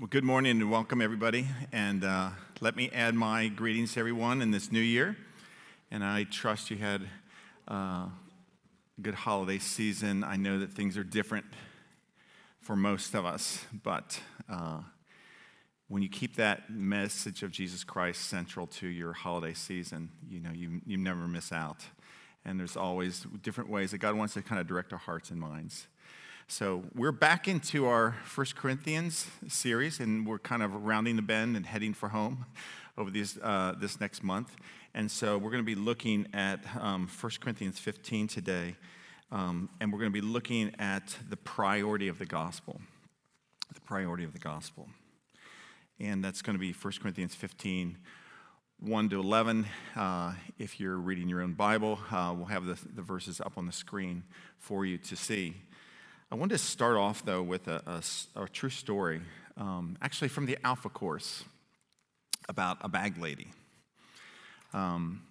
Well, good morning and welcome, everybody. And uh, let me add my greetings to everyone in this new year. And I trust you had uh, a good holiday season. I know that things are different for most of us, but uh, when you keep that message of Jesus Christ central to your holiday season, you know, you, you never miss out. And there's always different ways that God wants to kind of direct our hearts and minds. So we're back into our First Corinthians series, and we're kind of rounding the bend and heading for home over these, uh, this next month. And so we're going to be looking at um, 1 Corinthians 15 today, um, and we're going to be looking at the priority of the gospel. The priority of the gospel. And that's going to be 1 Corinthians 15, 1 to 11. Uh, if you're reading your own Bible, uh, we'll have the, the verses up on the screen for you to see. I wanted to start off, though, with a, a, a true story, um, actually from the Alpha Course, about a bag lady. Um,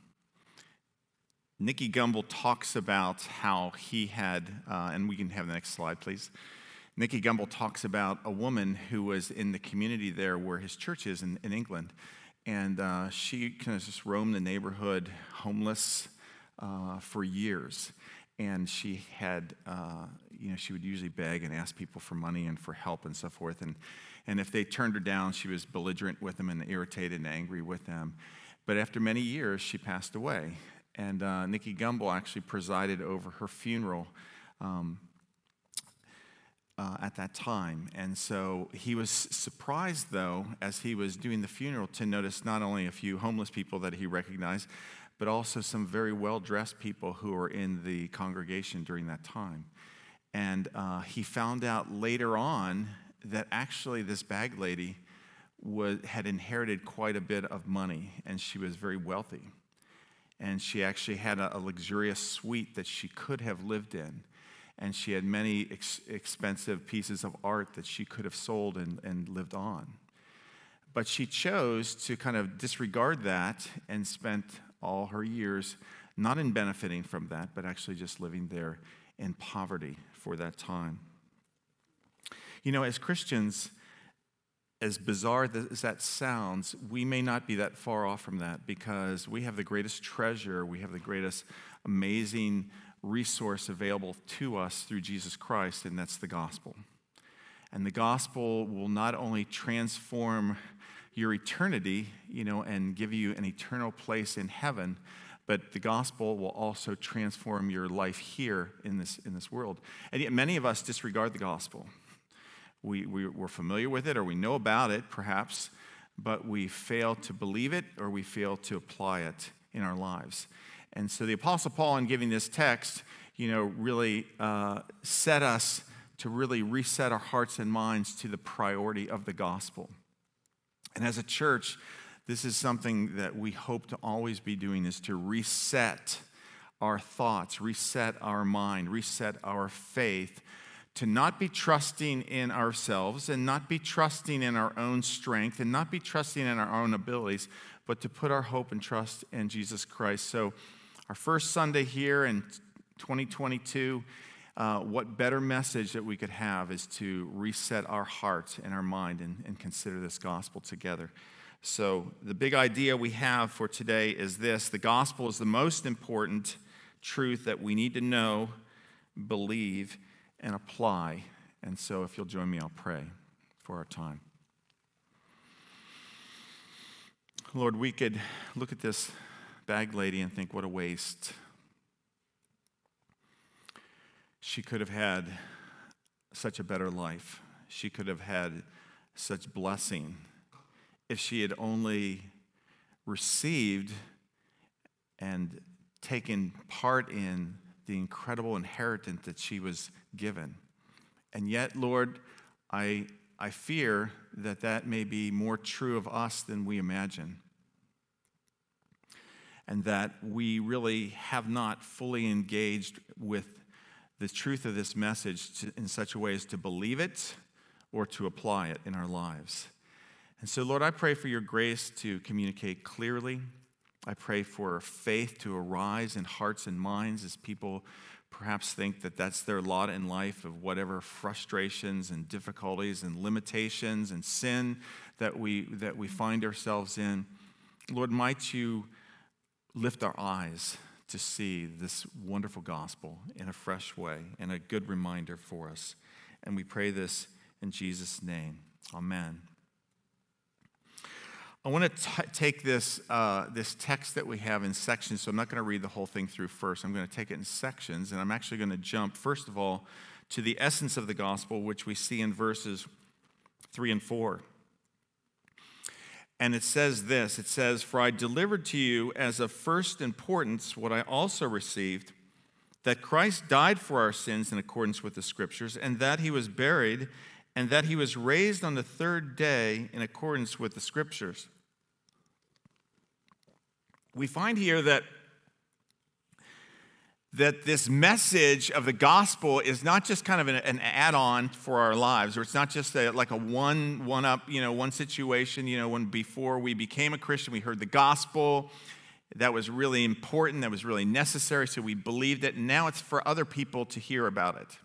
Nicky Gumbel talks about how he had, uh, and we can have the next slide, please. Nicky Gumbel talks about a woman who was in the community there where his church is in, in England. And uh, she kind of just roamed the neighborhood homeless uh, for years and she had, uh, you know, she would usually beg and ask people for money and for help and so forth. And, and if they turned her down, she was belligerent with them and irritated and angry with them. But after many years, she passed away. And uh, Nicky Gumbel actually presided over her funeral um, uh, at that time. And so he was surprised, though, as he was doing the funeral, to notice not only a few homeless people that he recognized, but also some very well dressed people who were in the congregation during that time. And uh, he found out later on that actually this bag lady was, had inherited quite a bit of money and she was very wealthy. And she actually had a, a luxurious suite that she could have lived in. And she had many ex- expensive pieces of art that she could have sold and, and lived on. But she chose to kind of disregard that and spent all her years, not in benefiting from that, but actually just living there in poverty for that time. You know, as Christians, as bizarre as that sounds, we may not be that far off from that because we have the greatest treasure, we have the greatest amazing resource available to us through Jesus Christ, and that's the gospel. And the gospel will not only transform your eternity, you know, and give you an eternal place in heaven. But the gospel will also transform your life here in this, in this world. And yet, many of us disregard the gospel. We, we, we're familiar with it or we know about it, perhaps, but we fail to believe it or we fail to apply it in our lives. And so, the Apostle Paul, in giving this text, you know, really uh, set us to really reset our hearts and minds to the priority of the gospel. And as a church, this is something that we hope to always be doing is to reset our thoughts, reset our mind, reset our faith, to not be trusting in ourselves and not be trusting in our own strength and not be trusting in our own abilities, but to put our hope and trust in Jesus Christ. So, our first Sunday here in 2022 uh, what better message that we could have is to reset our heart and our mind and, and consider this gospel together. So, the big idea we have for today is this the gospel is the most important truth that we need to know, believe, and apply. And so, if you'll join me, I'll pray for our time. Lord, we could look at this bag lady and think, what a waste she could have had such a better life. She could have had such blessing if she had only received and taken part in the incredible inheritance that she was given. And yet, Lord, I, I fear that that may be more true of us than we imagine. And that we really have not fully engaged with the truth of this message to, in such a way as to believe it or to apply it in our lives. And so, Lord, I pray for your grace to communicate clearly. I pray for faith to arise in hearts and minds as people perhaps think that that's their lot in life of whatever frustrations and difficulties and limitations and sin that we, that we find ourselves in. Lord, might you lift our eyes to see this wonderful gospel in a fresh way and a good reminder for us. And we pray this in Jesus' name. Amen. I want to t- take this, uh, this text that we have in sections, so I'm not going to read the whole thing through first. I'm going to take it in sections, and I'm actually going to jump, first of all, to the essence of the gospel, which we see in verses 3 and 4. And it says this it says, For I delivered to you as of first importance what I also received that Christ died for our sins in accordance with the Scriptures, and that he was buried, and that he was raised on the third day in accordance with the Scriptures. We find here that that this message of the gospel is not just kind of an, an add-on for our lives or it's not just a, like a one one up you know one situation you know when before we became a christian we heard the gospel that was really important that was really necessary so we believed it. And now it's for other people to hear about it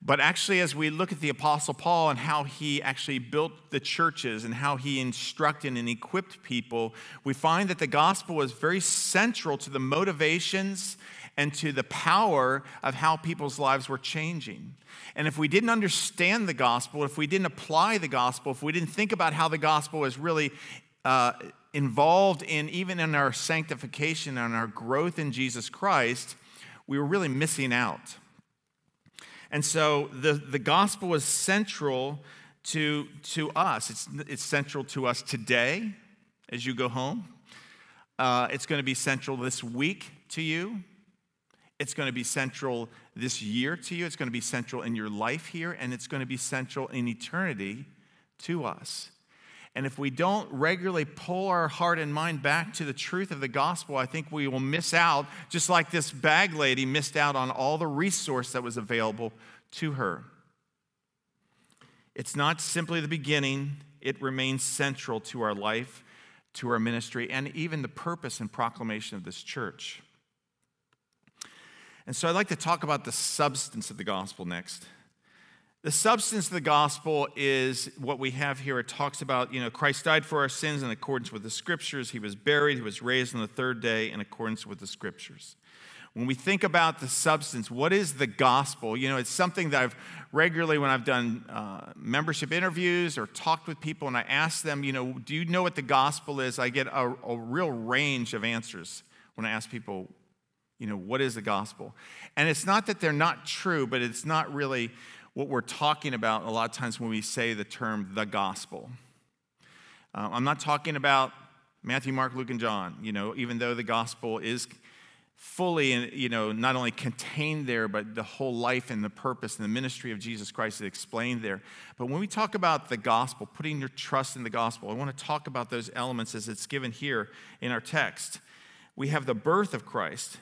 but actually as we look at the apostle paul and how he actually built the churches and how he instructed and equipped people we find that the gospel was very central to the motivations and to the power of how people's lives were changing. And if we didn't understand the gospel, if we didn't apply the gospel, if we didn't think about how the gospel is really uh, involved in even in our sanctification and our growth in Jesus Christ, we were really missing out. And so the, the gospel is central to, to us. It's, it's central to us today as you go home. Uh, it's going to be central this week to you. It's going to be central this year to you. It's going to be central in your life here, and it's going to be central in eternity to us. And if we don't regularly pull our heart and mind back to the truth of the gospel, I think we will miss out, just like this bag lady missed out on all the resource that was available to her. It's not simply the beginning, it remains central to our life, to our ministry, and even the purpose and proclamation of this church. And so I'd like to talk about the substance of the gospel next. The substance of the gospel is what we have here. It talks about, you know, Christ died for our sins in accordance with the scriptures. He was buried. He was raised on the third day in accordance with the scriptures. When we think about the substance, what is the gospel? You know, it's something that I've regularly, when I've done uh, membership interviews or talked with people and I ask them, you know, do you know what the gospel is? I get a, a real range of answers when I ask people, you know, what is the gospel? And it's not that they're not true, but it's not really what we're talking about a lot of times when we say the term the gospel. Uh, I'm not talking about Matthew, Mark, Luke, and John, you know, even though the gospel is fully, you know, not only contained there, but the whole life and the purpose and the ministry of Jesus Christ is explained there. But when we talk about the gospel, putting your trust in the gospel, I want to talk about those elements as it's given here in our text. We have the birth of Christ.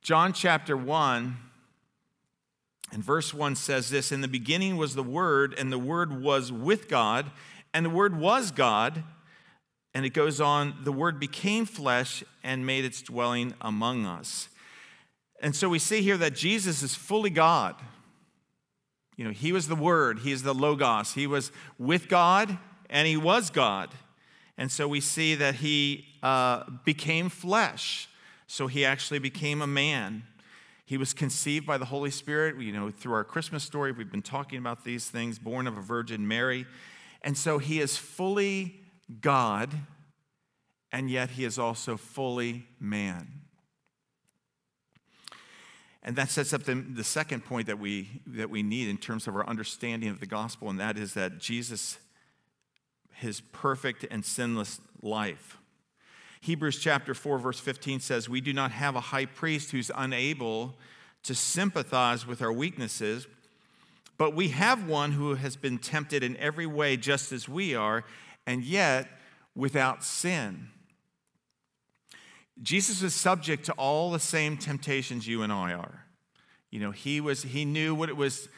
John chapter 1 and verse 1 says this In the beginning was the Word, and the Word was with God, and the Word was God. And it goes on, the Word became flesh and made its dwelling among us. And so we see here that Jesus is fully God. You know, He was the Word, He is the Logos. He was with God, and He was God. And so we see that He uh, became flesh. So he actually became a man. He was conceived by the Holy Spirit. You know, through our Christmas story, we've been talking about these things, born of a Virgin Mary. And so he is fully God, and yet he is also fully man. And that sets up the, the second point that we, that we need in terms of our understanding of the gospel, and that is that Jesus, his perfect and sinless life, Hebrews chapter 4, verse 15 says, We do not have a high priest who's unable to sympathize with our weaknesses, but we have one who has been tempted in every way just as we are, and yet without sin. Jesus was subject to all the same temptations you and I are. You know, he was he knew what it was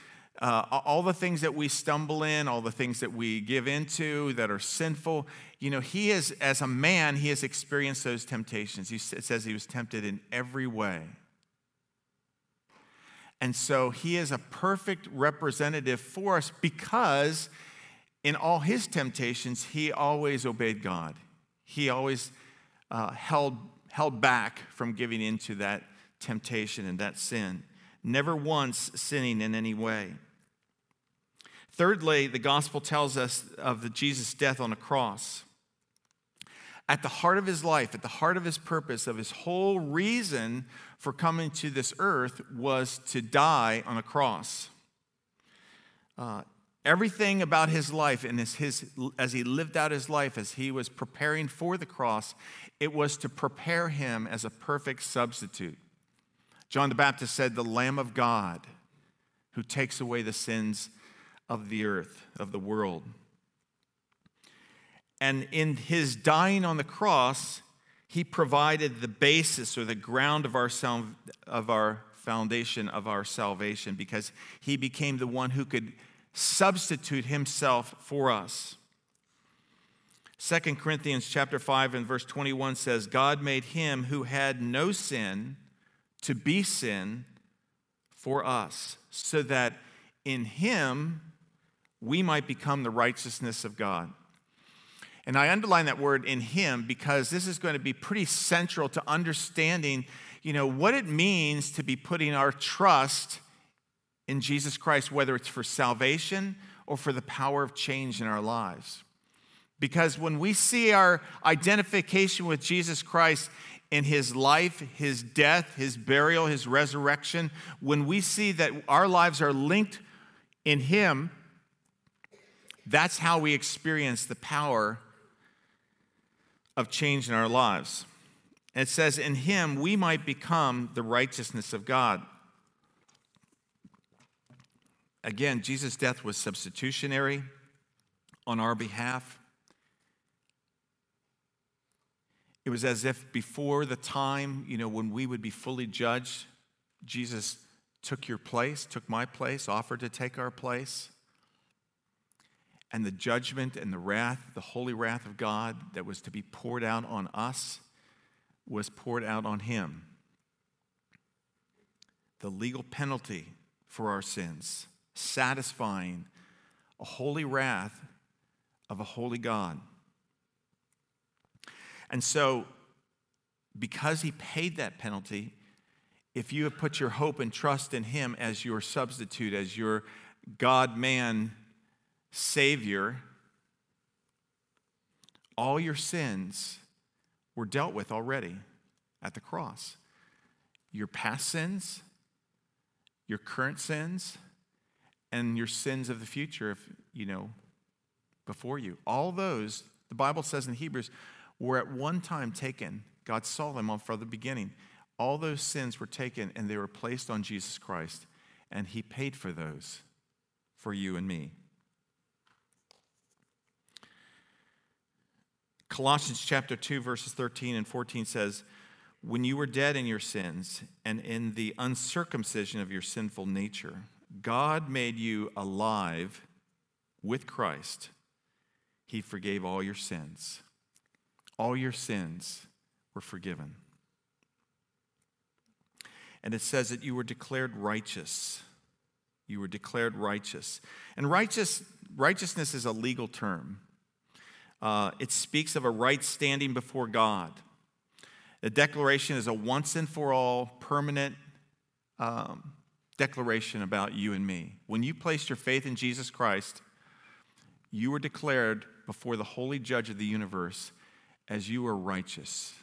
uh, all the things that we stumble in, all the things that we give into that are sinful, you know, he is, as a man, he has experienced those temptations. He says he was tempted in every way. And so he is a perfect representative for us because in all his temptations, he always obeyed God. He always uh, held, held back from giving into that temptation and that sin, never once sinning in any way. Thirdly, the gospel tells us of the Jesus' death on a cross. At the heart of his life, at the heart of his purpose, of his whole reason for coming to this earth was to die on a cross. Uh, everything about his life and his, his, as he lived out his life, as he was preparing for the cross, it was to prepare him as a perfect substitute. John the Baptist said, The Lamb of God who takes away the sins of the earth, of the world. And in his dying on the cross, he provided the basis or the ground of our, of our foundation of our salvation because he became the one who could substitute himself for us. 2 Corinthians chapter 5 and verse 21 says, God made him who had no sin to be sin for us, so that in him we might become the righteousness of God. And I underline that word in him because this is going to be pretty central to understanding, you know, what it means to be putting our trust in Jesus Christ, whether it's for salvation or for the power of change in our lives. Because when we see our identification with Jesus Christ in his life, his death, his burial, his resurrection, when we see that our lives are linked in him, that's how we experience the power of change in our lives. it says, In him we might become the righteousness of God. Again, Jesus' death was substitutionary on our behalf. It was as if before the time, you know, when we would be fully judged, Jesus took your place, took my place, offered to take our place and the judgment and the wrath, the holy wrath of God that was to be poured out on us, was poured out on him. The legal penalty for our sins, satisfying a holy wrath of a holy God. And so, because he paid that penalty, if you have put your hope and trust in him as your substitute, as your God man Savior, all your sins were dealt with already at the cross. Your past sins, your current sins, and your sins of the future, if you know, before you. All those, the Bible says in Hebrews, were at one time taken. God saw them from the beginning. All those sins were taken and they were placed on Jesus Christ, and He paid for those for you and me. Colossians chapter 2, verses 13 and 14 says, When you were dead in your sins and in the uncircumcision of your sinful nature, God made you alive with Christ. He forgave all your sins. All your sins were forgiven. And it says that you were declared righteous. You were declared righteous. And righteous, righteousness is a legal term. Uh, it speaks of a right standing before God. The declaration is a once and for all permanent um, declaration about you and me. When you placed your faith in Jesus Christ, you were declared before the holy judge of the universe as you are righteous.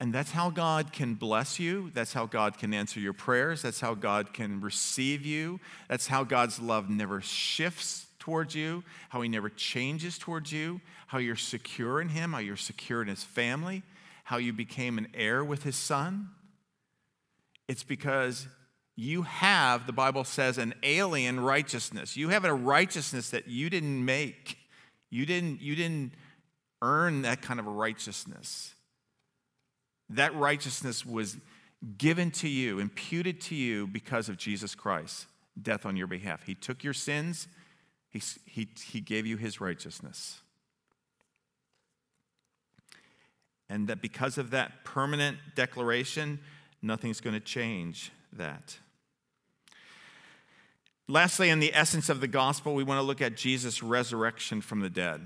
And that's how God can bless you. That's how God can answer your prayers. That's how God can receive you. That's how God's love never shifts towards you, how he never changes towards you, how you're secure in him, how you're secure in his family, how you became an heir with his son. It's because you have, the Bible says, an alien righteousness. You have a righteousness that you didn't make. You didn't, you didn't earn that kind of righteousness. That righteousness was given to you, imputed to you because of Jesus Christ, death on your behalf. He took your sins, he, he, he gave you his righteousness. And that because of that permanent declaration, nothing's going to change that. Lastly, in the essence of the gospel, we want to look at Jesus' resurrection from the dead.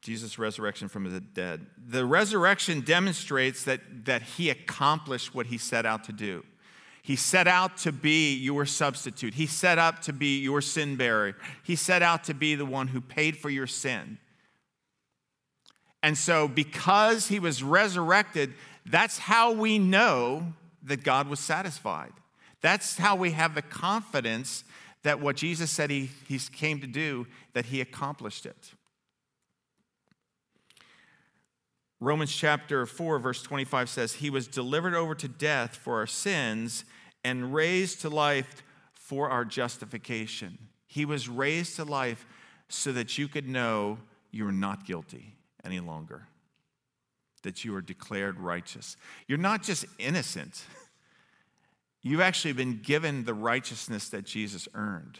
Jesus' resurrection from the dead. The resurrection demonstrates that, that he accomplished what he set out to do. He set out to be your substitute. He set out to be your sin bearer. He set out to be the one who paid for your sin. And so, because he was resurrected, that's how we know that God was satisfied. That's how we have the confidence that what Jesus said he, he came to do, that he accomplished it. Romans chapter 4, verse 25 says, He was delivered over to death for our sins and raised to life for our justification. He was raised to life so that you could know you're not guilty any longer, that you are declared righteous. You're not just innocent. You've actually been given the righteousness that Jesus earned.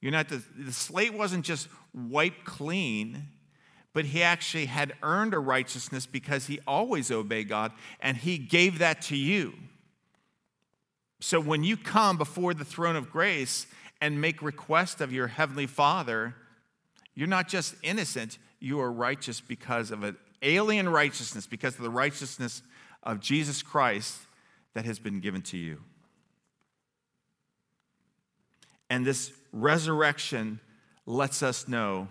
You're not the, the slate wasn't just wiped clean, but he actually had earned a righteousness because he always obeyed God and he gave that to you. So when you come before the throne of grace and make request of your heavenly Father, you're not just innocent, you are righteous because of an alien righteousness, because of the righteousness of Jesus Christ that has been given to you. And this resurrection lets us know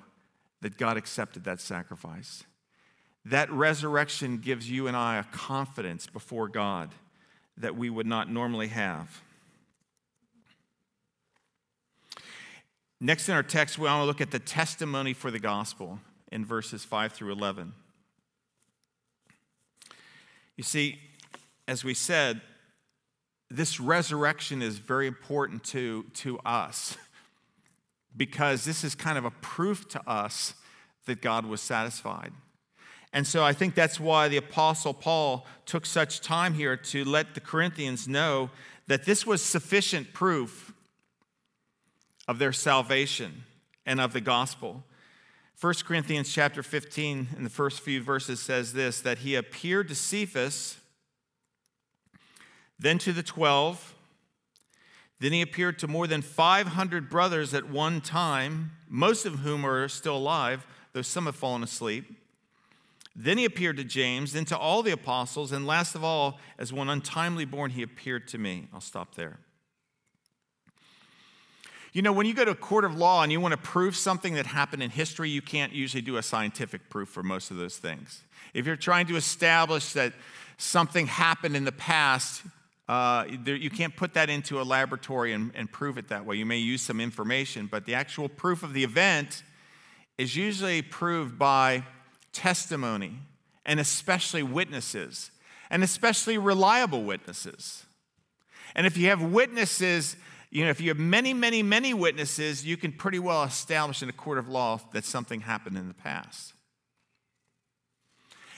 that God accepted that sacrifice. That resurrection gives you and I a confidence before God that we would not normally have. Next in our text, we want to look at the testimony for the gospel in verses 5 through 11. You see, as we said, this resurrection is very important to, to us because this is kind of a proof to us that God was satisfied. And so I think that's why the Apostle Paul took such time here to let the Corinthians know that this was sufficient proof of their salvation and of the gospel. 1 Corinthians chapter 15 in the first few verses says this that he appeared to Cephas then to the 12. Then he appeared to more than 500 brothers at one time, most of whom are still alive, though some have fallen asleep. Then he appeared to James, then to all the apostles, and last of all, as one untimely born, he appeared to me. I'll stop there. You know, when you go to a court of law and you want to prove something that happened in history, you can't usually do a scientific proof for most of those things. If you're trying to establish that something happened in the past, uh, there, you can't put that into a laboratory and, and prove it that way. You may use some information, but the actual proof of the event is usually proved by testimony and especially witnesses, and especially reliable witnesses. And if you have witnesses, you know, if you have many, many, many witnesses, you can pretty well establish in a court of law that something happened in the past.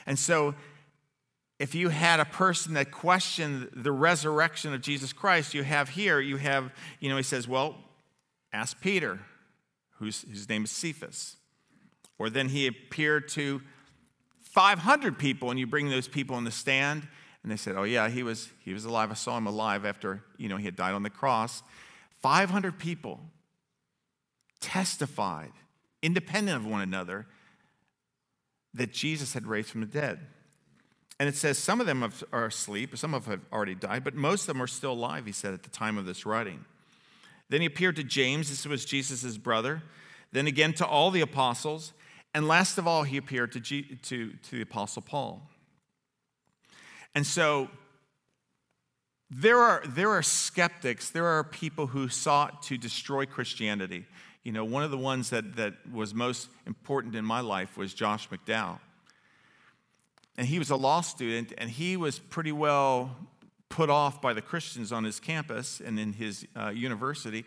And so if you had a person that questioned the resurrection of Jesus Christ, you have here, you have, you know, he says, well, ask Peter, whose his name is Cephas. Or then he appeared to 500 people, and you bring those people in the stand, and they said, oh, yeah, he was, he was alive. I saw him alive after, you know, he had died on the cross. 500 people testified, independent of one another, that Jesus had raised from the dead. And it says some of them are asleep, some of them have already died, but most of them are still alive, he said, at the time of this writing. Then he appeared to James, this was Jesus' brother, then again to all the apostles, and last of all, he appeared to, G- to, to the apostle Paul. And so there are, there are skeptics, there are people who sought to destroy Christianity. You know, one of the ones that, that was most important in my life was Josh McDowell and he was a law student, and he was pretty well put off by the Christians on his campus and in his uh, university.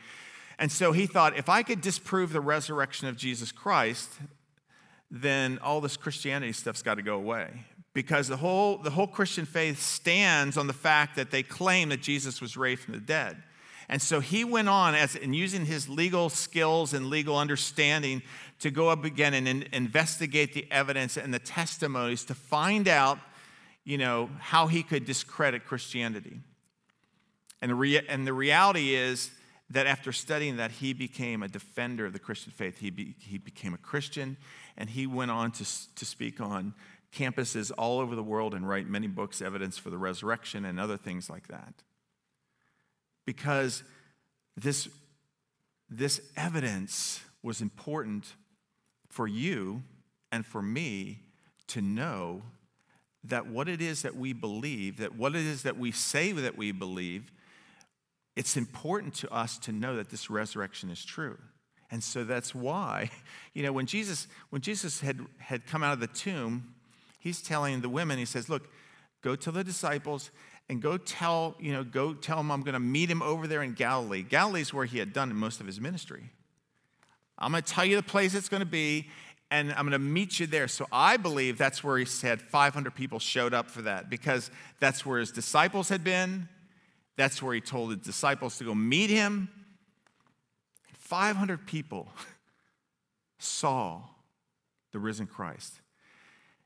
And so he thought, if I could disprove the resurrection of Jesus Christ, then all this Christianity stuff's got to go away. Because the whole, the whole Christian faith stands on the fact that they claim that Jesus was raised from the dead. And so he went on as in using his legal skills and legal understanding to go up again and in, investigate the evidence and the testimonies to find out, you know, how he could discredit Christianity. And the, rea- and the reality is, that after studying that, he became a defender of the Christian faith. He, be, he became a Christian, and he went on to, to speak on campuses all over the world and write many books, evidence for the resurrection, and other things like that. Because this, this evidence was important for you and for me to know that what it is that we believe, that what it is that we say that we believe, it's important to us to know that this resurrection is true. And so that's why, you know, when Jesus, when Jesus had, had come out of the tomb, he's telling the women, he says, Look, go to the disciples and go tell, you know, go tell them I'm going to meet him over there in Galilee. Galilee is where he had done most of his ministry. I'm going to tell you the place it's going to be, and I'm going to meet you there. So I believe that's where he said 500 people showed up for that because that's where his disciples had been. That's where he told his disciples to go meet him. 500 people saw the risen Christ.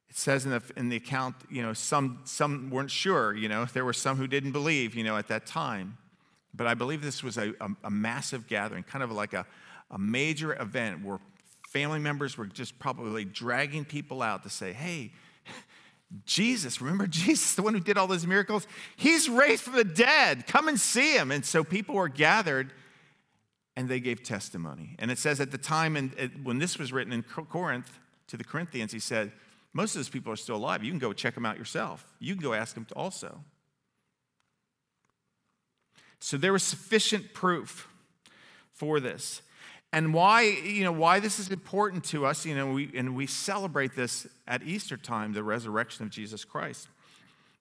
It says in the, in the account, you know, some, some weren't sure, you know, there were some who didn't believe, you know, at that time. But I believe this was a, a, a massive gathering, kind of like a, a major event where family members were just probably dragging people out to say, hey, Jesus, remember Jesus, the one who did all those miracles? He's raised from the dead. Come and see him. And so people were gathered and they gave testimony. And it says at the time in, uh, when this was written in Corinth to the Corinthians, he said, Most of those people are still alive. You can go check them out yourself. You can go ask them also. So there was sufficient proof for this and why you know why this is important to us you know we, and we celebrate this at easter time the resurrection of jesus christ.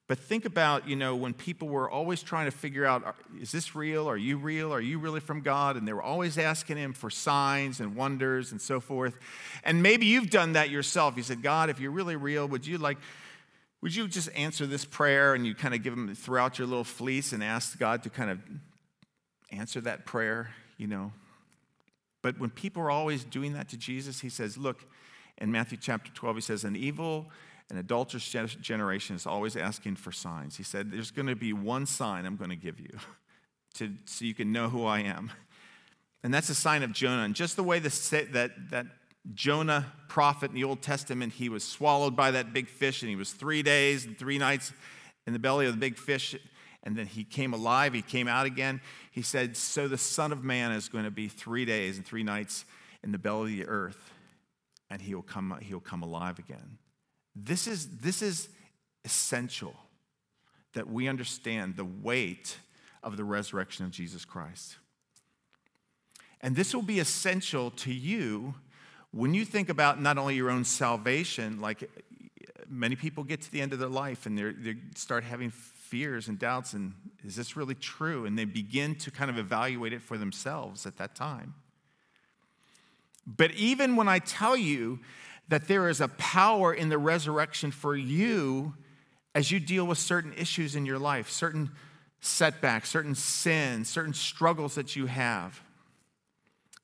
But think about you know when people were always trying to figure out is this real? Are you real? Are you really from god? And they were always asking him for signs and wonders and so forth. And maybe you've done that yourself. You said god if you're really real would you like would you just answer this prayer? And you kind of give them throw out your little fleece and ask god to kind of answer that prayer you know but when people are always doing that to Jesus, he says, Look, in Matthew chapter 12, he says, An evil and adulterous generation is always asking for signs. He said, There's going to be one sign I'm going to give you to, so you can know who I am. And that's a sign of Jonah. And just the way the, that, that Jonah prophet in the Old Testament, he was swallowed by that big fish and he was three days and three nights in the belly of the big fish and then he came alive, he came out again. He said, So the Son of Man is going to be three days and three nights in the belly of the earth, and he'll come, he'll come alive again. This is, this is essential that we understand the weight of the resurrection of Jesus Christ. And this will be essential to you when you think about not only your own salvation, like many people get to the end of their life and they start having fears and doubts and is this really true? And they begin to kind of evaluate it for themselves at that time. But even when I tell you that there is a power in the resurrection for you as you deal with certain issues in your life, certain setbacks, certain sins, certain struggles that you have,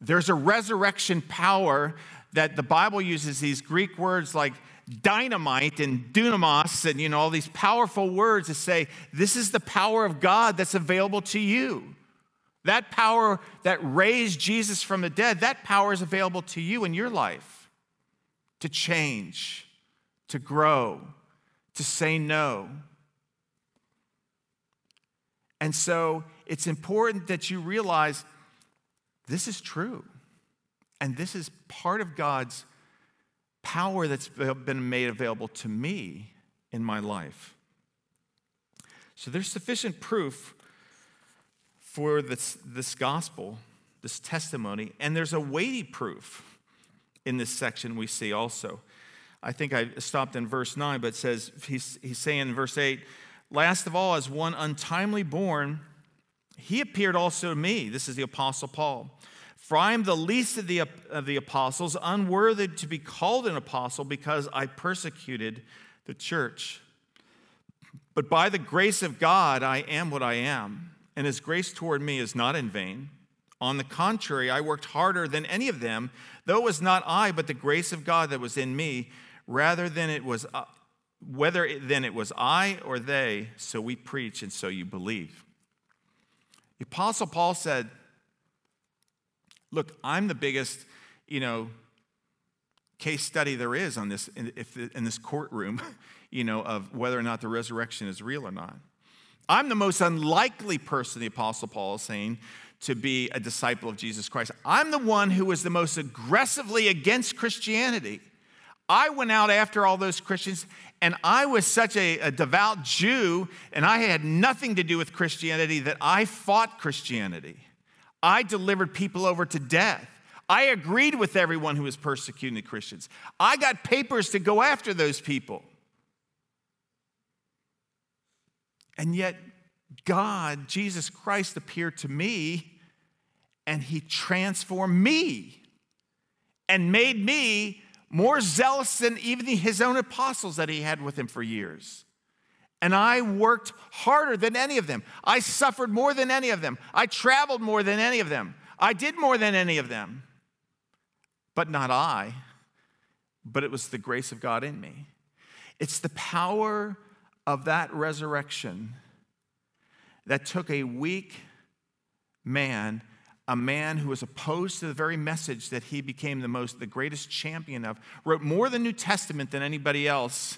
there's a resurrection power that the Bible uses these Greek words like dynamite and dunamis and you know all these powerful words to say this is the power of God that's available to you. That power that raised Jesus from the dead, that power is available to you in your life to change, to grow, to say no. And so it's important that you realize this is true. And this is part of God's power that's been made available to me in my life. So there's sufficient proof for this, this gospel, this testimony, and there's a weighty proof in this section we see also. I think I stopped in verse 9, but says, he's, he's saying in verse 8, last of all, as one untimely born, he appeared also to me. This is the Apostle Paul for I am the least of the, of the apostles, unworthy to be called an apostle because I persecuted the church. But by the grace of God, I am what I am, and his grace toward me is not in vain. On the contrary, I worked harder than any of them, though it was not I, but the grace of God that was in me, rather than it was, uh, whether it, it was I or they, so we preach and so you believe. The Apostle Paul said, Look, I'm the biggest, you know, case study there is on this in, if, in this courtroom, you know, of whether or not the resurrection is real or not. I'm the most unlikely person, the Apostle Paul is saying, to be a disciple of Jesus Christ. I'm the one who was the most aggressively against Christianity. I went out after all those Christians, and I was such a, a, devout Jew, and I had nothing to do with Christianity that I fought Christianity. I delivered people over to death. I agreed with everyone who was persecuting the Christians. I got papers to go after those people. And yet, God, Jesus Christ, appeared to me and he transformed me and made me more zealous than even his own apostles that he had with him for years. And I worked harder than any of them. I suffered more than any of them. I traveled more than any of them. I did more than any of them. But not I, but it was the grace of God in me. It's the power of that resurrection that took a weak man, a man who was opposed to the very message that he became the most, the greatest champion of, wrote more the New Testament than anybody else.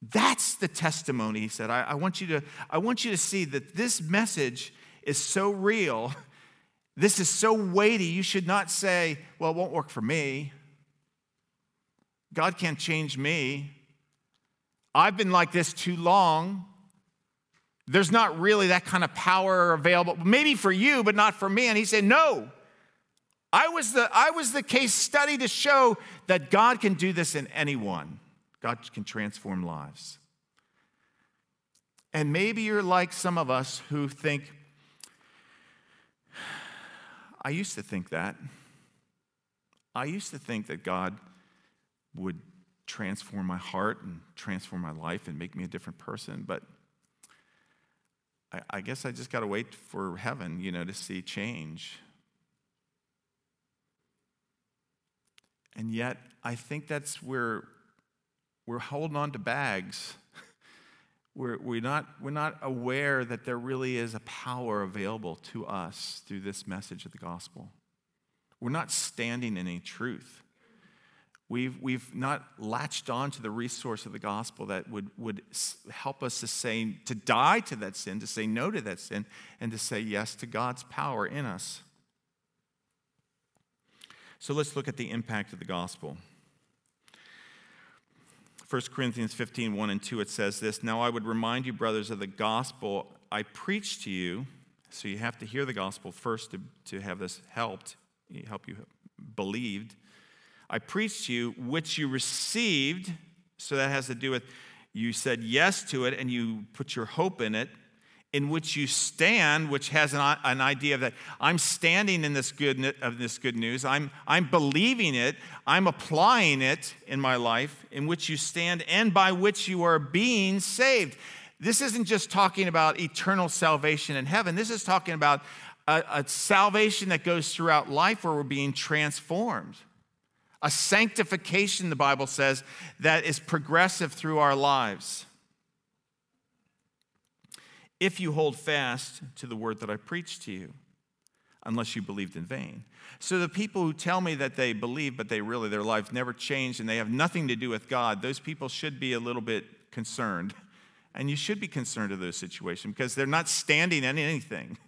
That's the testimony, he said. I, I, want you to, I want you to see that this message is so real. This is so weighty. You should not say, well, it won't work for me. God can't change me. I've been like this too long. There's not really that kind of power available. Maybe for you, but not for me. And he said, No. I was the, I was the case study to show that God can do this in anyone. God can transform lives. And maybe you're like some of us who think, I used to think that. I used to think that God would transform my heart and transform my life and make me a different person, but I, I guess I just got to wait for heaven, you know, to see change. And yet, I think that's where we're holding on to bags. We're, we're, not, we're not aware that there really is a power available to us through this message of the gospel. We're not standing in any truth. We've, we've not latched on to the resource of the gospel that would, would help us to say, to die to that sin, to say no to that sin, and to say yes to God's power in us. So let's look at the impact of the gospel. 1 Corinthians 15, 1 and 2, it says this Now I would remind you, brothers, of the gospel I preached to you. So you have to hear the gospel first to, to have this helped, help you believed I preached to you, which you received. So that has to do with you said yes to it and you put your hope in it, in which you stand, which has an, an idea that I'm standing in this good of this good news. I'm, I'm believing it. I'm applying it in my life, in which you stand and by which you are being saved. This isn't just talking about eternal salvation in heaven. This is talking about a, a salvation that goes throughout life where we're being transformed a sanctification, the Bible says, that is progressive through our lives. If you hold fast to the word that I preached to you, unless you believed in vain. So the people who tell me that they believe, but they really, their life never changed and they have nothing to do with God, those people should be a little bit concerned. And you should be concerned of those situations because they're not standing in anything.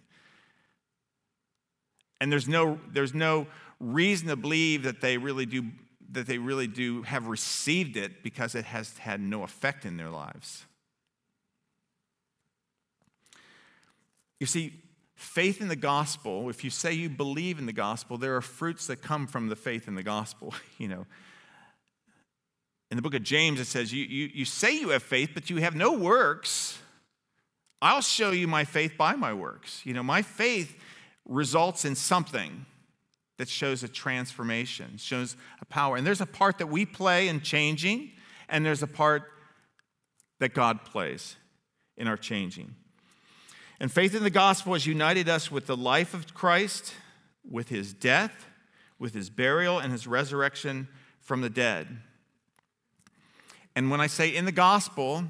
And there's no, there's no reason to believe that they really do that they really do have received it because it has had no effect in their lives. You see, faith in the gospel, if you say you believe in the gospel, there are fruits that come from the faith in the gospel. You know, in the book of James, it says, you, you, you say you have faith, but you have no works. I'll show you my faith by my works. You know, my faith results in something that shows a transformation, shows a power. And there's a part that we play in changing, and there's a part that God plays in our changing. And faith in the gospel has united us with the life of Christ, with his death, with his burial, and his resurrection from the dead. And when I say in the gospel,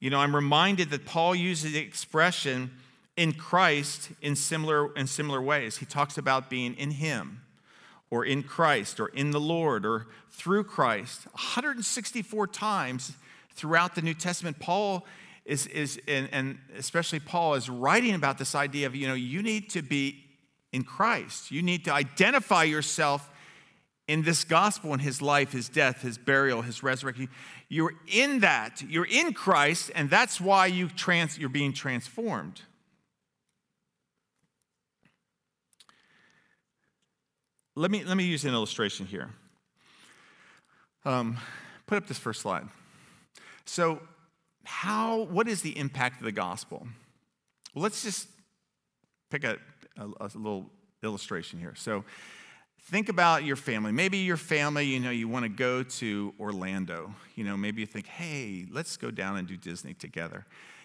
you know, I'm reminded that Paul uses the expression in Christ in similar, in similar ways. He talks about being in Him, or in Christ, or in the Lord, or through Christ. 164 times throughout the New Testament, Paul is, is and, and especially Paul is writing about this idea of, you know, you need to be in Christ. You need to identify yourself in this gospel, in his life, his death, his burial, his resurrection. You're in that. You're in Christ, and that's why you trans, you're being transformed. Let me, let me use an illustration here. Um, put up this first slide. So, how, what is the impact of the gospel? Well, let's just pick a, a, a little illustration here. So, think about your family. Maybe your family, you know, you want to go to Orlando. You know, maybe you think, hey, let's go down and do Disney together,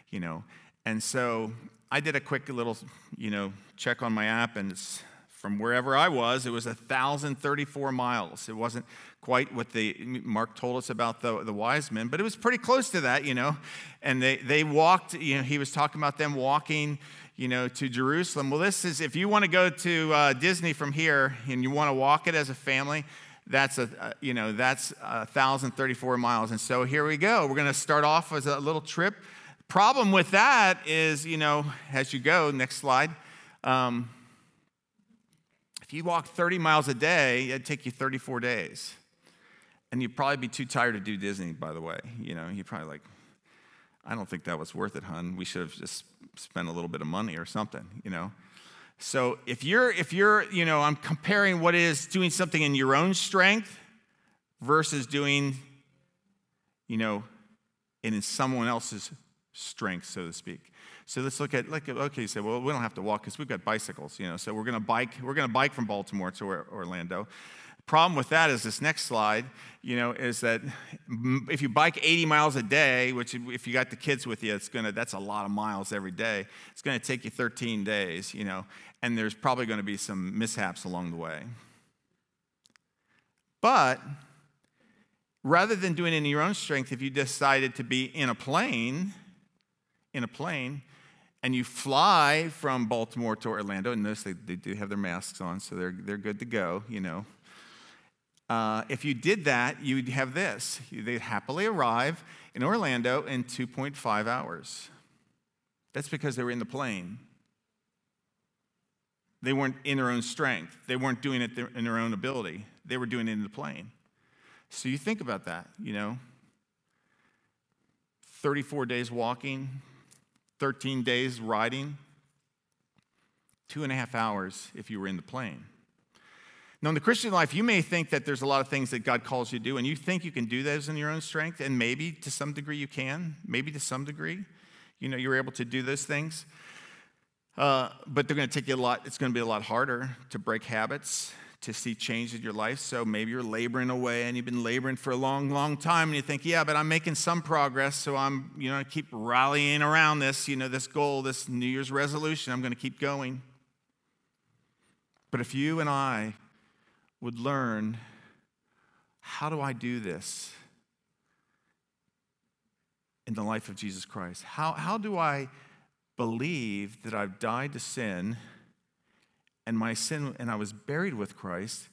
you know. And so I did a quick little, you know, check on my app, and it's from wherever I was, it was 1,034 miles. It wasn't quite what the Mark told us about the, the wise men, but it was pretty close to that, you know. And they, they walked, you know, he was talking about them walking, you know, to Jerusalem. Well, this is, if you want to go to uh, Disney from here and you want to walk it as a family, that's a, uh, you know, that's 1,034 miles. And so here we go. We're going to start off as a little trip. Problem with that is, you know, as you go, next slide, um, if you walk 30 miles a day, it'd take you 34 days. And you'd probably be too tired to do Disney, by the way. You know, you'd probably like, I don't think that was worth it, hun. We should have just spent a little bit of money or something, you know. So if you're, if you're, you know, I'm comparing what is doing something in your own strength versus doing, you know, in someone else's strength, so to speak. So let's look at, like, okay, you say, well, we don't have to walk because we've got bicycles, you know, so we're to bike, we're to bike from Baltimore to Orlando. Problem with that is this next slide, you know, is that if you bike 80 miles a day, which if you got the kids with you, it's gonna, that's a lot of miles every day. It's gonna take you 13 days, you know, and there's probably gonna be some mishaps along the way. But rather than doing it in your own strength, if you decided to be in a plane, in a plane, and you fly from Baltimore to Orlando, and notice they, they do have their masks on, so they're, they're good to go, you know. Uh, if you did that, you'd have this. They'd happily arrive in Orlando in 2.5 hours. That's because they were in the plane. They weren't in their own strength. They weren't doing it in their own ability. They were doing it in the plane. So you think about that, you know. 34 days walking, 13 days riding, two and a half hours if you were in the plane. Now, in the Christian life, you may think that there's a lot of things that God calls you to do, and you think you can do those in your own strength, and maybe to some degree you can. Maybe to some degree, you know, you're able to do those things. Uh, but they're going to take you a lot, it's going to be a lot harder to break habits, to see change in your life. So maybe you're laboring away and you've been laboring for a long, long time and you think, yeah, but I'm making some progress. So I'm, you know, I keep rallying around this, you know, this goal, this New Year's resolution. I'm going to keep going. But if you and I would learn, how do I do this in the life of Jesus Christ? How, how do I believe that I've died to sin? and my sin, and I was buried with Christ,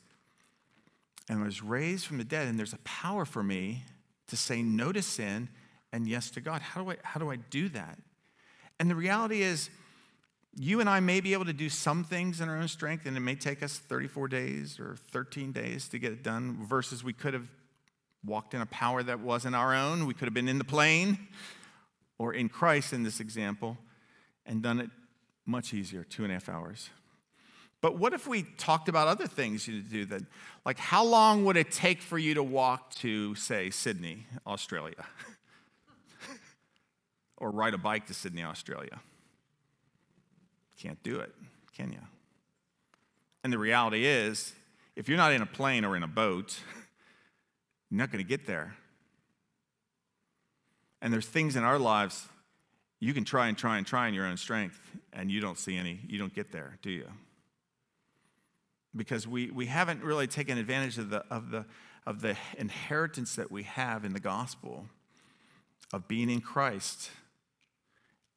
and was raised from the dead, and there's a power for me to say no to sin and yes to God. How do I, how do, I do that? And the reality is, you and I may be able to do some things in our own strength, and it may take us 34 days or 13 days to get it done, versus we could have walked in a power that wasn't our own. We could have been in the plane or in Christ in this example and done it much easier, two and a half hours. But what if we talked about other things you do that? Like, how long would it take for you to walk to, say, Sydney, Australia? or ride a bike to Sydney, Australia? Can't do it, can you? And the reality is, if you're not in a plane or in a boat, you're not going to get there. And there's things in our lives you can try and try and try in your own strength, and you don't see any, you don't get there, do you? because we, we haven't really taken advantage of the, of, the, of the inheritance that we have in the gospel of being in Christ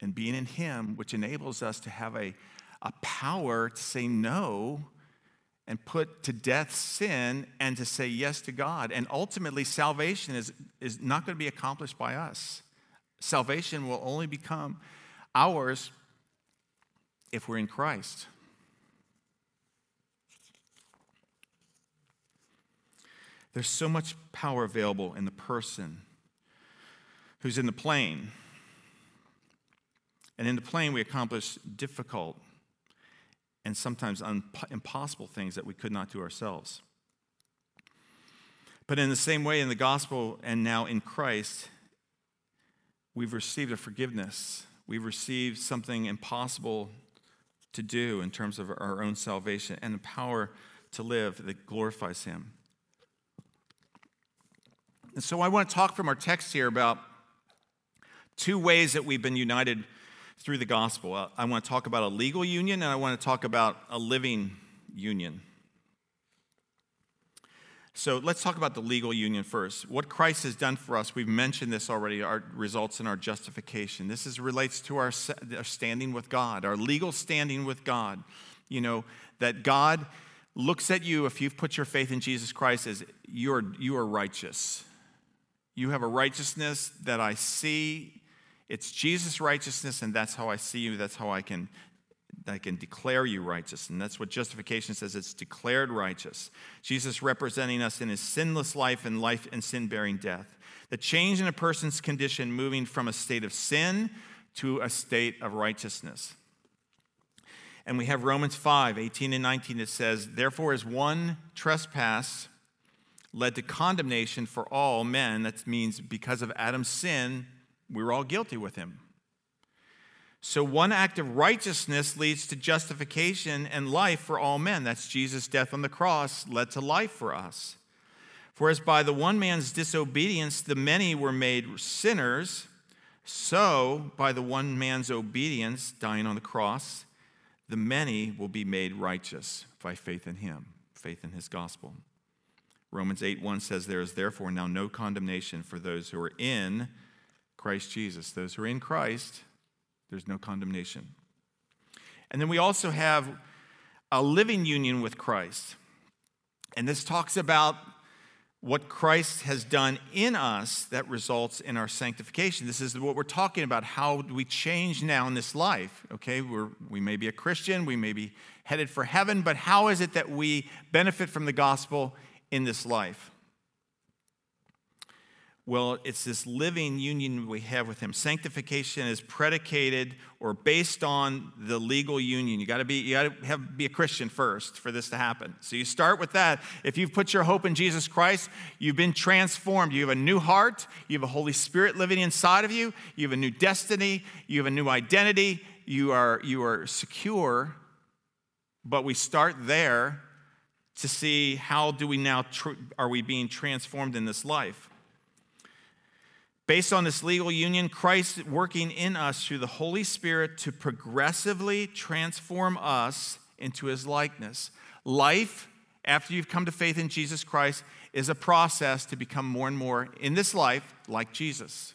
and being in Him, which enables us to have a, a power to say no and put to death sin and to say yes to God. And ultimately, salvation is, is not going to be accomplished by us. Salvation will only become ours if we're in Christ. There's so much power available in the person who's in the plane. And in the plane, we accomplish difficult and sometimes un- impossible things that we could not do ourselves. But in the same way, in the gospel and now in Christ, we've received a forgiveness. We've received something impossible to do in terms of our own salvation and the power to live that glorifies Him. And so I want to talk from our text here about two ways that we've been united through the gospel. Uh, I want to talk about a legal union and I want to talk about a living union. So let's talk about the legal union first. What Christ has done for us, we've mentioned this already, our results in our justification. This is, relates to our, our standing with God, our legal standing with God. You know, that God looks at you if you've put your faith in Jesus Christ as you're, you are righteous. You have a righteousness that I see. It's Jesus' righteousness, and that's how I see you. That's how I can, I can declare you righteous. And that's what justification says it's declared righteous. Jesus representing us in his sinless life and life and sin bearing death. The change in a person's condition moving from a state of sin to a state of righteousness. And we have Romans 5 18 and 19 that says, Therefore, as one trespass led to condemnation for all men. That means because of Adam's sin, we were all guilty with him. So, one act of righteousness leads to justification and life for all men. That's Jesus' death on the cross led to life for us. For as by the one man's disobedience the many were made sinners, so by the one man's obedience, dying on the cross, the many will be made righteous by faith in him, faith in his gospel. Romans 8 1 says, There is therefore now no condemnation for those who are in Christ Jesus. Those who are in Christ, there's no condemnation. And then we also have a living union with Christ. And this talks about what Christ has done in us that results in our sanctification. This is what we're talking about. How do we change now in this life? Okay, we're, we may be a Christian, we may be headed for heaven, but how is it that we benefit from the gospel in this life? Well, it's this living union we have with Him. Sanctification is predicated or based on the legal union. You got to be you got to have be a Christian first for this to happen. So you start with that. If you've put your hope in Jesus Christ, you've been transformed. You have a new heart. You have a Holy Spirit living inside of you. You have a new destiny. You have a new identity. You are you are secure. But we start there to see how do we now tr- are we being transformed in this life based on this legal union christ working in us through the holy spirit to progressively transform us into his likeness. Life after you've come to faith in jesus christ is a process to become more and more in this life like jesus.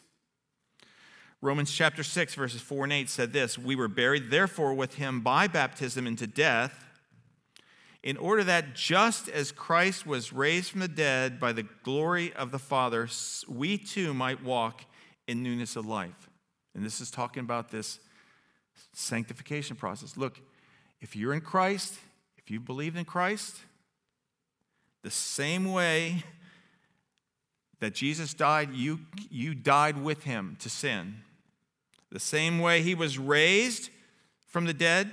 Romans chapter 6, verses 4 and 8 said this We were buried, therefore, with him by baptism into death in order that just as Christ was raised from the dead by the glory of the Father, we too might walk in newness of life. And this is talking about this sanctification process. Look, if you're in Christ, if you believe in Christ, the same way that Jesus died, you, you died with him to sin. The same way he was raised from the dead,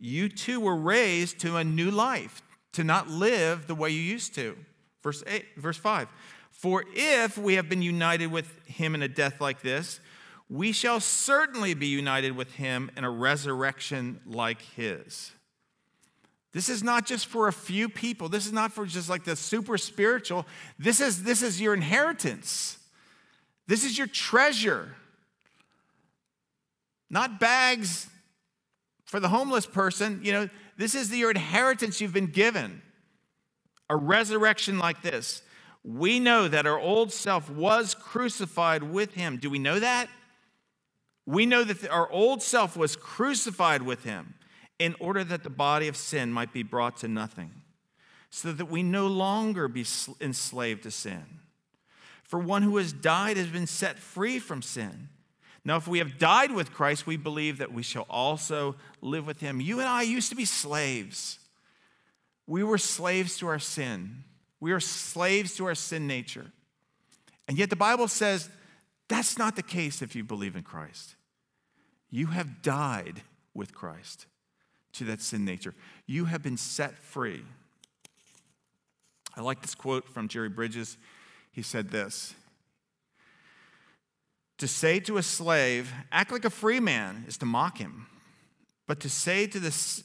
you too were raised to a new life, to not live the way you used to. Verse, eight, verse 5 For if we have been united with him in a death like this, we shall certainly be united with him in a resurrection like his. This is not just for a few people. This is not for just like the super spiritual. This is, this is your inheritance. This is your treasure. Not bags for the homeless person, you know, this is your inheritance you've been given. A resurrection like this. We know that our old self was crucified with him. Do we know that? We know that our old self was crucified with him in order that the body of sin might be brought to nothing, so that we no longer be enslaved to sin. For one who has died has been set free from sin. Now, if we have died with Christ, we believe that we shall also live with him. You and I used to be slaves. We were slaves to our sin. We are slaves to our sin nature. And yet the Bible says that's not the case if you believe in Christ. You have died with Christ to that sin nature. You have been set free. I like this quote from Jerry Bridges. He said this To say to a slave, act like a free man, is to mock him. But to say to, the,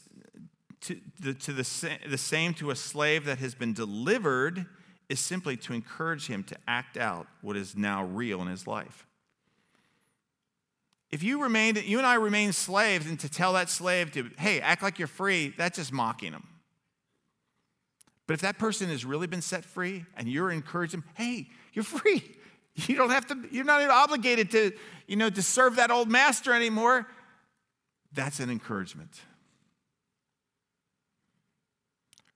to, the, to the, same to a slave that has been delivered is simply to encourage him to act out what is now real in his life. If you remain, you and I remain slaves, and to tell that slave to, hey, act like you're free, that's just mocking him. But if that person has really been set free and you're encouraging hey, you're free. You don't have to, you're not even obligated to, you know, to serve that old master anymore. That's an encouragement.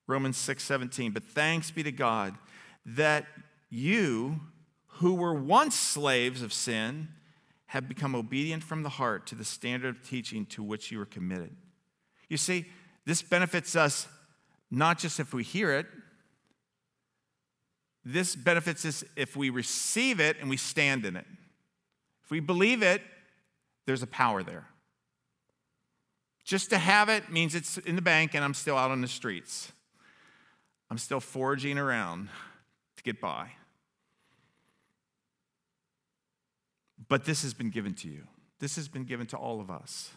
Romans 6 17. But thanks be to God that you, who were once slaves of sin, have become obedient from the heart to the standard of teaching to which you were committed. You see, this benefits us not just if we hear it, this benefits us if we receive it and we stand in it. If we believe it, there's a power there. Just to have it means it's in the bank and I'm still out on the streets. I'm still foraging around to get by. But this has been given to you. This has been given to all of us.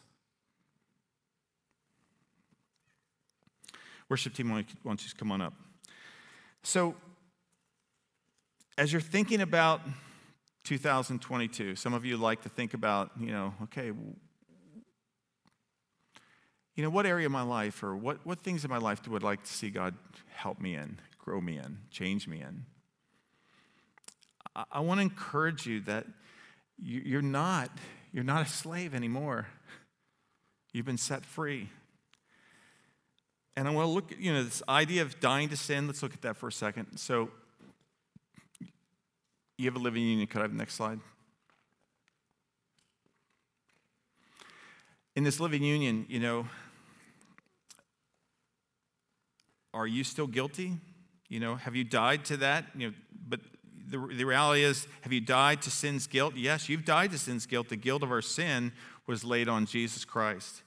Worship team, why don't you come on up? So, as you're thinking about 2022, some of you like to think about, you know, okay, you know, what area of my life or what, what things in my life would I like to see God help me in, grow me in, change me in? I, I want to encourage you that you're not, you're not a slave anymore. You've been set free. And I want to look at, you know, this idea of dying to sin. Let's look at that for a second. So, you have a living union. Could I have the next slide? In this living union, you know, are you still guilty? You know, have you died to that? You know, but the, the reality is, have you died to sin's guilt? Yes, you've died to sin's guilt. The guilt of our sin was laid on Jesus Christ.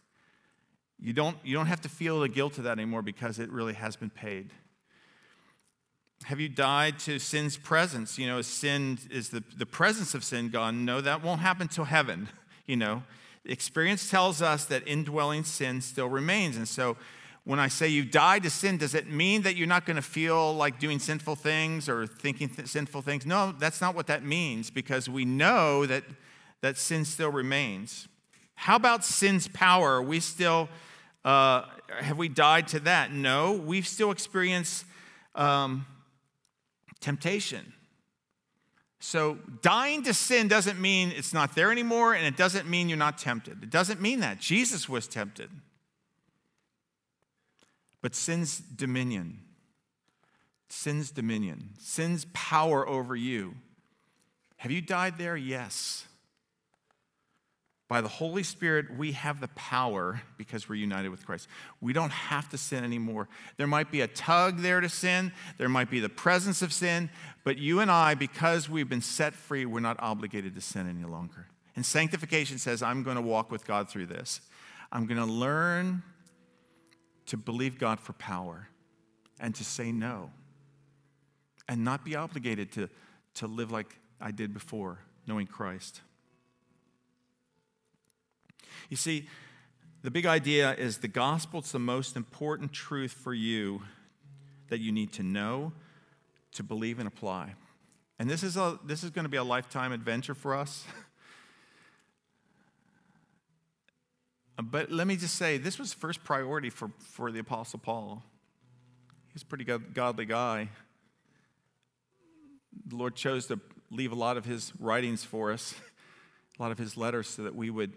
You don't, you don't have to feel the guilt of that anymore because it really has been paid. Have you died to sin's presence? You know, is sin is the, the presence of sin gone? No, that won't happen till heaven. You know, experience tells us that indwelling sin still remains. And so when I say you died to sin, does it mean that you're not going to feel like doing sinful things or thinking th- sinful things? No, that's not what that means because we know that, that sin still remains. How about sin's power? Are we still, uh, have we died to that? No, we've still experienced um, temptation. So, dying to sin doesn't mean it's not there anymore, and it doesn't mean you're not tempted. It doesn't mean that. Jesus was tempted but sin's dominion, sin's dominion, sin's power over you. Have you died there? Yes. By the Holy Spirit, we have the power because we're united with Christ. We don't have to sin anymore. There might be a tug there to sin, there might be the presence of sin, but you and I, because we've been set free, we're not obligated to sin any longer. And sanctification says, I'm going to walk with God through this. I'm going to learn to believe God for power and to say no and not be obligated to, to live like I did before, knowing Christ. You see, the big idea is the gospel is the most important truth for you that you need to know, to believe, and apply. And this is, a, this is going to be a lifetime adventure for us. But let me just say, this was first priority for, for the Apostle Paul. He's a pretty godly guy. The Lord chose to leave a lot of his writings for us. a lot of his letters so that we would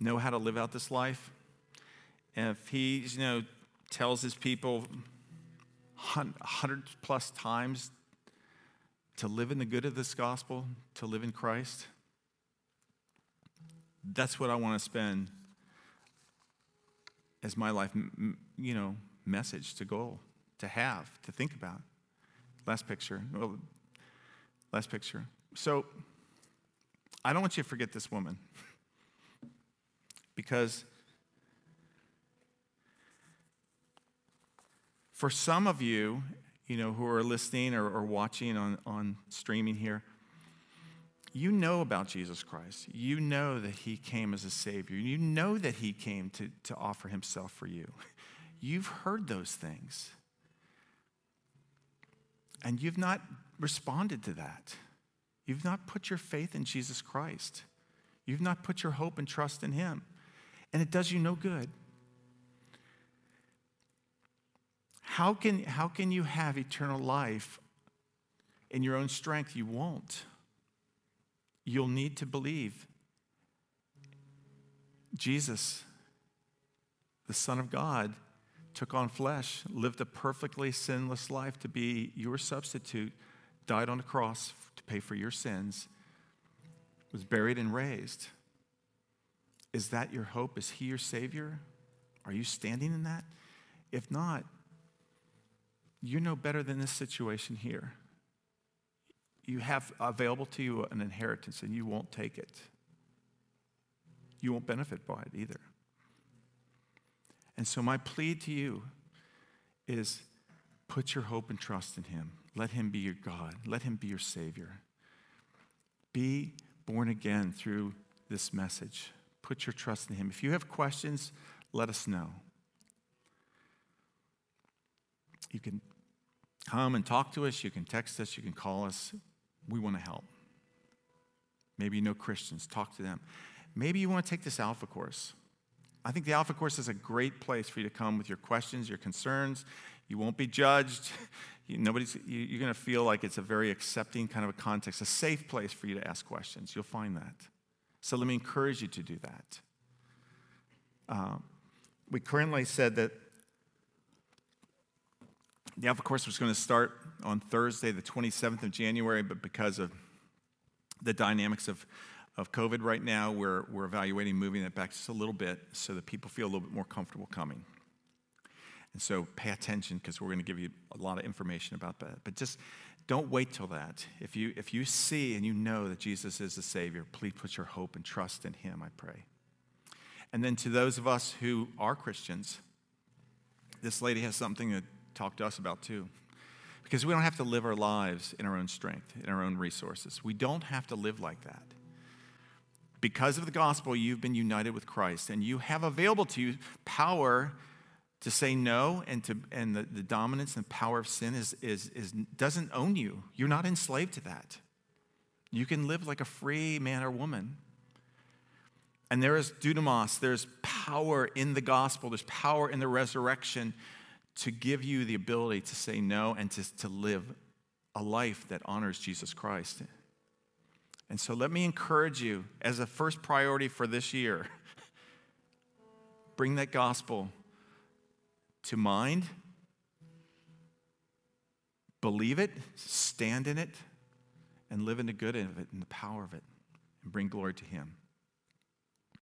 know how to live out this life. If he, you know, tells his people 100 plus times to live in the good of this gospel, to live in Christ, that's what I want to spend as my life, you know, message to goal, to have, to think about. Last picture. Well, last picture. So, I don't want you to forget this woman because for some of you, you know, who are listening or, or watching on, on streaming here, you know about Jesus Christ. You know that he came as a Savior. You know that he came to, to offer himself for you. You've heard those things. And you've not responded to that. You've not put your faith in Jesus Christ. You've not put your hope and trust in him. And it does you no good. How can, how can you have eternal life in your own strength? You won't you'll need to believe Jesus, the Son of God, took on flesh, lived a perfectly sinless life to be your substitute, died on the cross to pay for your sins, was buried and raised. Is that your hope? Is he your Savior? Are you standing in that? If not, you're no better than this situation here you have available to you an inheritance and you won't take it. You won't benefit by it either. And so, my plea to you is put your hope and trust in Him. Let Him be your God, let Him be your Savior. Be born again through this message. Put your trust in Him. If you have questions, let us know. You can come and talk to us, you can text us, you can call us we want to help. Maybe you know Christians, talk to them. Maybe you want to take this Alpha course. I think the Alpha course is a great place for you to come with your questions, your concerns. You won't be judged. You, nobody's, you, you're going to feel like it's a very accepting kind of a context, a safe place for you to ask questions. You'll find that. So let me encourage you to do that. Um, we currently said that the Alpha course was going to start on Thursday, the 27th of January, but because of the dynamics of, of COVID right now, we're, we're evaluating moving it back just a little bit so that people feel a little bit more comfortable coming. And so pay attention because we're going to give you a lot of information about that. But just don't wait till that. If you, if you see and you know that Jesus is the Savior, please put your hope and trust in Him, I pray. And then to those of us who are Christians, this lady has something to talk to us about too. Because we don't have to live our lives in our own strength, in our own resources. We don't have to live like that. Because of the gospel, you've been united with Christ, and you have available to you power to say no, and, to, and the, the dominance and power of sin is, is, is, doesn't own you. You're not enslaved to that. You can live like a free man or woman. And there is dunamis, there's power in the gospel, there's power in the resurrection to give you the ability to say no and to, to live a life that honors Jesus Christ. And so let me encourage you as a first priority for this year bring that gospel to mind, believe it, stand in it, and live in the good of it and the power of it, and bring glory to Him.